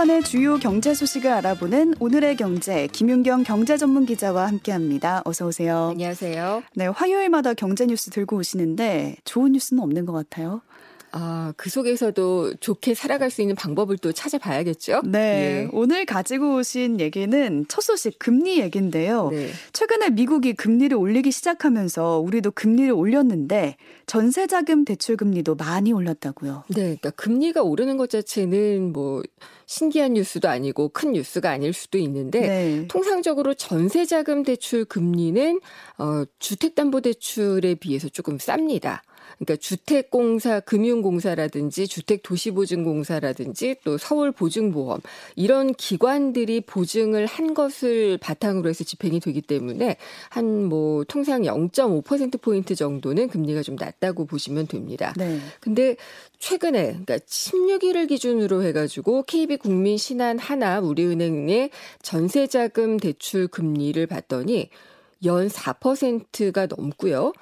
주간의 주요 경제 소식을 알아보는 오늘의 경제 김윤경 경제 전문 기자와 함께합니다. 어서 오세요. 안녕하세요. 네, 화요일마다 경제 뉴스 들고 오시는데 좋은 뉴스는 없는 것 같아요. 아, 그 속에서도 좋게 살아갈 수 있는 방법을 또 찾아봐야겠죠? 네. 예. 오늘 가지고 오신 얘기는 첫 소식 금리 얘기인데요. 네. 최근에 미국이 금리를 올리기 시작하면서 우리도 금리를 올렸는데 전세 자금 대출 금리도 많이 올랐다고요. 네. 그러니까 금리가 오르는 것 자체는 뭐 신기한 뉴스도 아니고 큰 뉴스가 아닐 수도 있는데 네. 통상적으로 전세 자금 대출 금리는 어 주택 담보 대출에 비해서 조금 쌉니다. 그러니까 주택공사, 금융공사라든지 주택도시보증공사라든지 또 서울보증보험 이런 기관들이 보증을 한 것을 바탕으로 해서 집행이 되기 때문에 한 뭐 통상 0.5% 포인트 정도는 금리가 좀 낮다고 보시면 됩니다. 네. 근데 최근에 그러니까 16일을 기준으로 해가지고 KB 국민 신한 하나 우리은행의 전세자금 대출 금리를 봤더니 연 4%가 넘고요.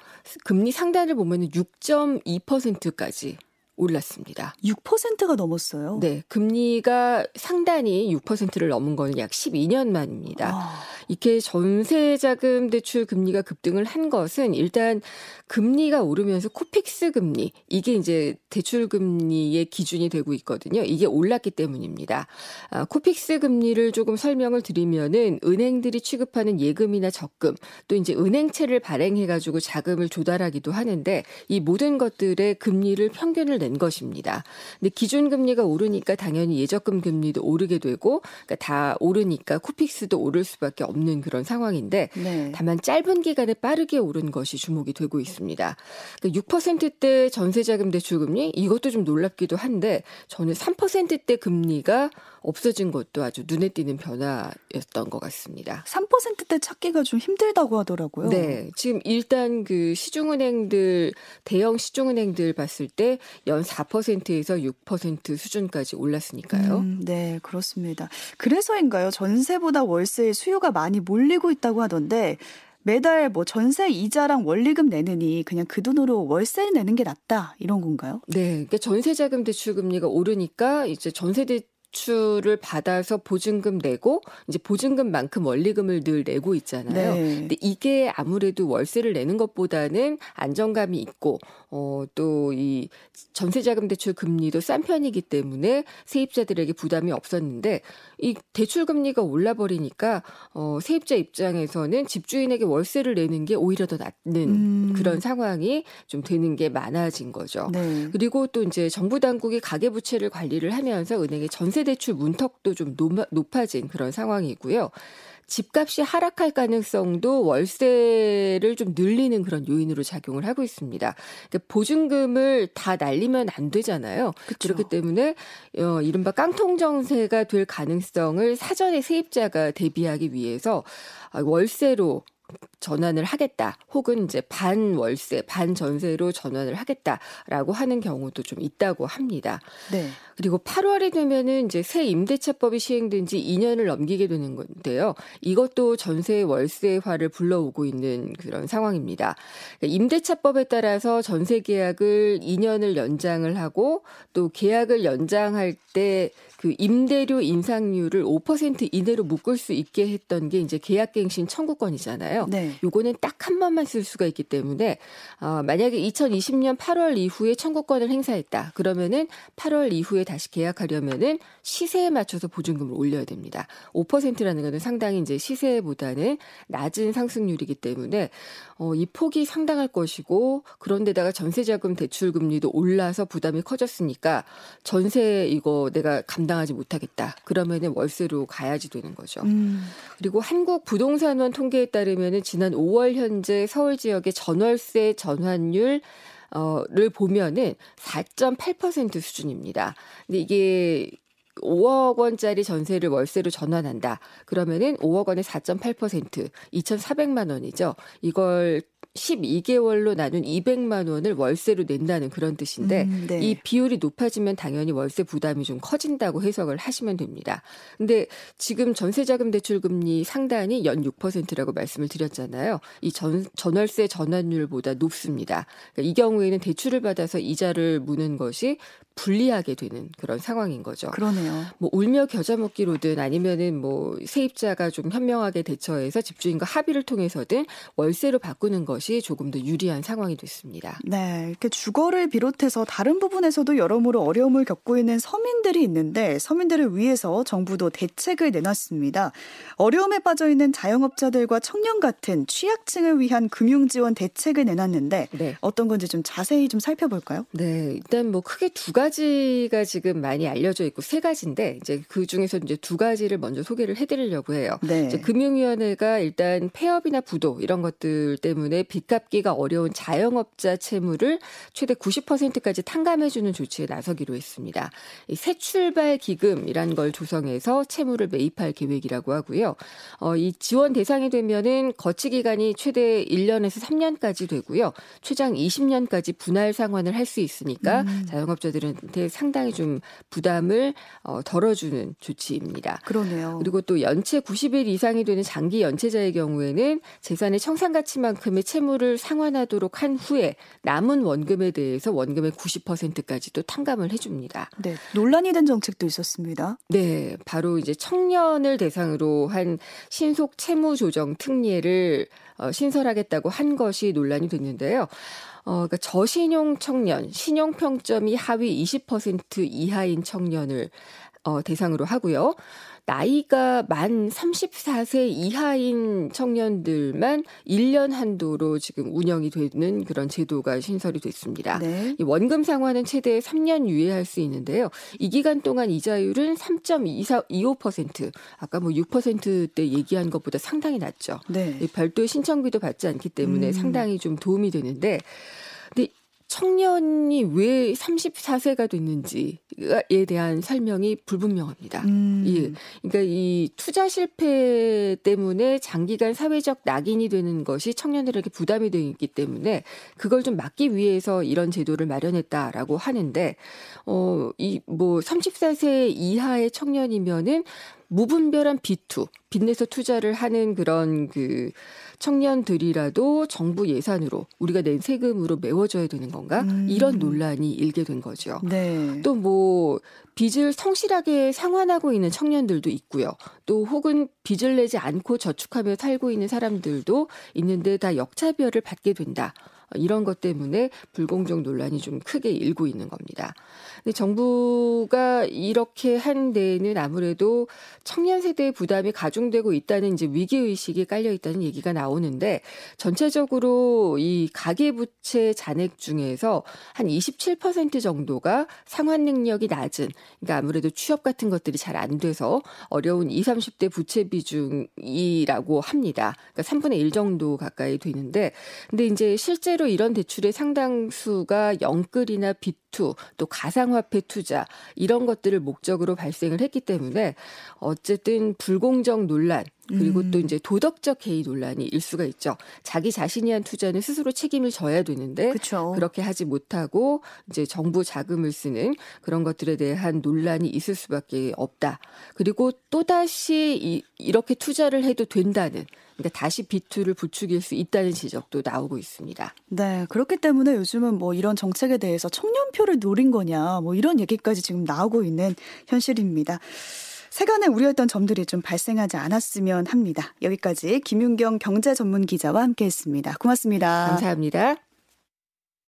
금리 상단을 보면 6.2%까지 올랐습니다. 6%가 넘었어요. 네, 금리가 상단이 6%를 넘은 건 약 12년 만입니다. 아. 이렇게 전세 자금 대출 금리가 급등을 한 것은 일단 금리가 오르면서 코픽스 금리 이게 이제 대출 금리의 기준이 되고 있거든요. 이게 올랐기 때문입니다. 아, 코픽스 금리를 조금 설명을 드리면은 은행들이 취급하는 예금이나 적금 또 이제 은행채를 발행해 가지고 자금을 조달하기도 하는데 이 모든 것들의 금리를 평균을 낸 것입니다. 근데 기준 금리가 오르니까 당연히 예적금 금리도 오르게 되고 그러니까 다 오르니까 코픽스도 오를 수밖에 없는 없는 그런 상황인데 네. 다만 짧은 기간에 빠르게 오른 것이 주목이 되고 있습니다. 그러니까 6%대 전세자금 대출금리 이것도 좀 놀랍기도 한데 저는 3%대 금리가 없어진 것도 아주 눈에 띄는 변화였던 것 같습니다. 3%대 찾기가 좀 힘들다고 하더라고요. 네. 지금 일단 그 시중은행들, 대형 시중은행들 봤을 때 연 4%에서 6% 수준까지 올랐으니까요. 음, 네, 그렇습니다. 그래서인가요? 전세보다 월세의 수요가 많이 몰리고 있다고 하던데 매달 뭐 전세 이자랑 원리금 내느니 그냥 그 돈으로 월세 내는 게 낫다 이런 건가요? 네, 그러니까 전세 자금 대출 금리가 오르니까 이제 전세 대 대출을 받아서 보증금 내고 이제 보증금만큼 원리금을 늘 내고 있잖아요. 네. 근데 이게 아무래도 월세를 내는 것보다는 안정감이 있고 어 또 이 전세자금 대출 금리도 싼 편이기 때문에 세입자들에게 부담이 없었는데 이 대출 금리가 올라 버리니까 어 세입자 입장에서는 집주인에게 월세를 내는 게 오히려 더 낫는 음. 그런 상황이 좀 되는 게 많아진 거죠. 네. 그리고 또 이제 정부 당국이 가계 부채를 관리를 하면서 은행의 전세 전세 대출 문턱도 좀 높아진 그런 상황이고요. 집값이 하락할 가능성도 월세를 좀 늘리는 그런 요인으로 작용을 하고 있습니다. 그러니까 보증금을 다 날리면 안 되잖아요. 그렇죠. 그렇기 때문에 어, 이른바 깡통 정세가 될 가능성을 사전에 세입자가 대비하기 위해서 월세로 전환을 하겠다. 혹은 이제 반 월세, 반 전세로 전환을 하겠다라고 하는 경우도 좀 있다고 합니다. 네. 그리고 8월이 되면은 이제 새 임대차법이 시행된 지 2년을 넘기게 되는 건데요. 이것도 전세 월세화를 불러오고 있는 그런 상황입니다. 그러니까 임대차법에 따라서 전세 계약을 2년을 연장을 하고 또 계약을 연장할 때 그 임대료 인상률을 5% 이내로 묶을 수 있게 했던 게 이제 계약갱신 청구권이잖아요. 네. 요거는 딱 한 번만 쓸 수가 있기 때문에 어, 만약에 2020년 8월 이후에 청구권을 행사했다. 그러면은 8월 이후에 다시 계약하려면은 시세에 맞춰서 보증금을 올려야 됩니다. 5%라는 것은 상당히 이제 시세보다는 낮은 상승률이기 때문에 어, 이 폭이 상당할 것이고 그런데다가 전세자금 대출 금리도 올라서 부담이 커졌으니까 전세 이거 내가 감당하지 못하겠다. 그러면은 월세로 가야지 되는 거죠. 음. 그리고 한국 부동산원 통계에 따르면 은 지난 5월 현재 서울 지역의 전월세 전환율 어를 보면은 4.8% 수준입니다. 근데 이게 5억 원짜리 전세를 월세로 전환한다. 그러면은 5억 원에 4.8% 2,400만 원이죠. 이걸 12개월로 나눈 200만 원을 월세로 낸다는 그런 뜻인데 음, 네. 이 비율이 높아지면 당연히 월세 부담이 좀 커진다고 해석을 하시면 됩니다. 근데 지금 전세자금 대출 금리 상단이 연 6%라고 말씀을 드렸잖아요. 이 전, 전월세 전환율보다 높습니다. 그러니까 이 경우에는 대출을 받아서 이자를 무는 것이 불리하게 되는 그런 상황인 거죠. 그러네요. 뭐 울며 겨자 먹기로든 아니면은 뭐 세입자가 좀 현명하게 대처해서 집주인과 합의를 통해서든 월세로 바꾸는 것이 조금 더 유리한 상황이 됐습니다. 네, 이렇게 주거를 비롯해서 다른 부분에서도 여러모로 어려움을 겪고 있는 서민들이 있는데 서민들을 위해서 정부도 대책을 내놨습니다. 어려움에 빠져 있는 자영업자들과 청년 같은 취약층을 위한 금융 지원 대책을 내놨는데 네. 어떤 건지 좀 자세히 좀 살펴볼까요? 네, 일단 뭐 크게 두 가지 가 지금 많이 알려져 있고 세 가지인데 이제 그 중에서 이제 두 가지를 먼저 소개를 해드리려고 해요. 네. 이제 금융위원회가 일단 폐업이나 부도 이런 것들 때문에 빚 갚기가 어려운 자영업자 채무를 최대 90%까지 탕감해주는 조치에 나서기로 했습니다. 이새 출발 기금이란 걸 조성해서 채무를 매입할 계획이라고 하고요. 어, 이 지원 대상이 되면은 거치 기간이 최대 1년에서 3년까지 되고요. 최장 20년까지 분할 상환을 할 수 있으니까 음. 자영업자들 한테 상당히 좀 부담을 어, 덜어주는 조치입니다. 그러네요. 그리고 또 연체 90일 이상이 되는 장기 연체자의 경우에는 재산의 청산 가치만큼의 채무를 상환하도록 한 후에 남은 원금에 대해서 원금의 90%까지도 탕감을 해줍니다. 네, 논란이 된 정책도 있었습니다. 네, 바로 이제 청년을 대상으로 한 신속 채무 조정 특례를 어, 신설하겠다고 한 것이 논란이 됐는데요. 어, 그러니까 저신용 청년, 신용 평점이 하위 20% 이하인 청년을 어, 대상으로 하고요. 나이가 만 34세 이하인 청년들만 1년 한도로 지금 운영이 되는 그런 제도가 신설이 됐습니다. 네. 이 원금 상환은 최대 3년 유예할 수 있는데요. 이 기간 동안 이자율은 3.25%. 아까 뭐 6%대 얘기한 것보다 상당히 낮죠. 네. 별도 신청비도 받지 않기 때문에 음. 상당히 좀 도움이 되는데 근데 청년이 왜 34세가 됐는지에 대한 설명이 불분명합니다. 음. 예. 그러니까 이 투자 실패 때문에 장기간 사회적 낙인이 되는 것이 청년들에게 부담이 되기 때문에 그걸 좀 막기 위해서 이런 제도를 마련했다라고 하는데 어 이 뭐 34세 이하의 청년이면은 무분별한 비투, 빚내서 투자를 하는 그런 그 청년들이라도 정부 예산으로 우리가 낸 세금으로 메워줘야 되는 건가? 음. 이런 논란이 일게 된 거죠. 네. 또뭐 빚을 성실하게 상환하고 있는 청년들도 있고요. 또 혹은 빚을 내지 않고 저축하며 살고 있는 사람들도 있는데 다 역차별을 받게 된다. 이런 것 때문에 불공정 논란이 좀 크게 일고 있는 겁니다. 근데 정부가 이렇게 한 데에는 아무래도 청년 세대의 부담이 가중되고 있다는 이제 위기 의식이 깔려 있다는 얘기가 나오는데 전체적으로 이 가계 부채 잔액 중에서 한 27% 정도가 상환 능력이 낮은 그러니까 아무래도 취업 같은 것들이 잘 안 돼서 어려운 20, 30대 부채 비중이라고 합니다. 그러니까 3분의 1 정도 가까이 되는데 근데 이제 실제로 이런 대출의 상당수가 영끌이나 비투 또 가상화폐 투자 이런 것들을 목적으로 발생을 했기 때문에 어쨌든 불공정 논란 그리고 음. 또 이제 도덕적 개의 논란이 일 수가 있죠. 자기 자신이 한 투자는 스스로 책임을 져야 되는데 그쵸. 그렇게 하지 못하고 이제 정부 자금을 쓰는 그런 것들에 대한 논란이 있을 수밖에 없다. 그리고 또 다시 이, 이렇게 투자를 해도 된다는 그러니까 다시 비투를 부추길 수 있다는 지적도 나오고 있습니다. 네, 그렇기 때문에 요즘은 뭐 이런 정책에 대해서 청년표를 노린 거냐, 뭐 이런 얘기까지 지금 나오고 있는 현실입니다. 세간에 우려했던 점들이 좀 발생하지 않았으면 합니다. 여기까지 김윤경 경제 전문 기자와 함께했습니다. 고맙습니다. 감사합니다.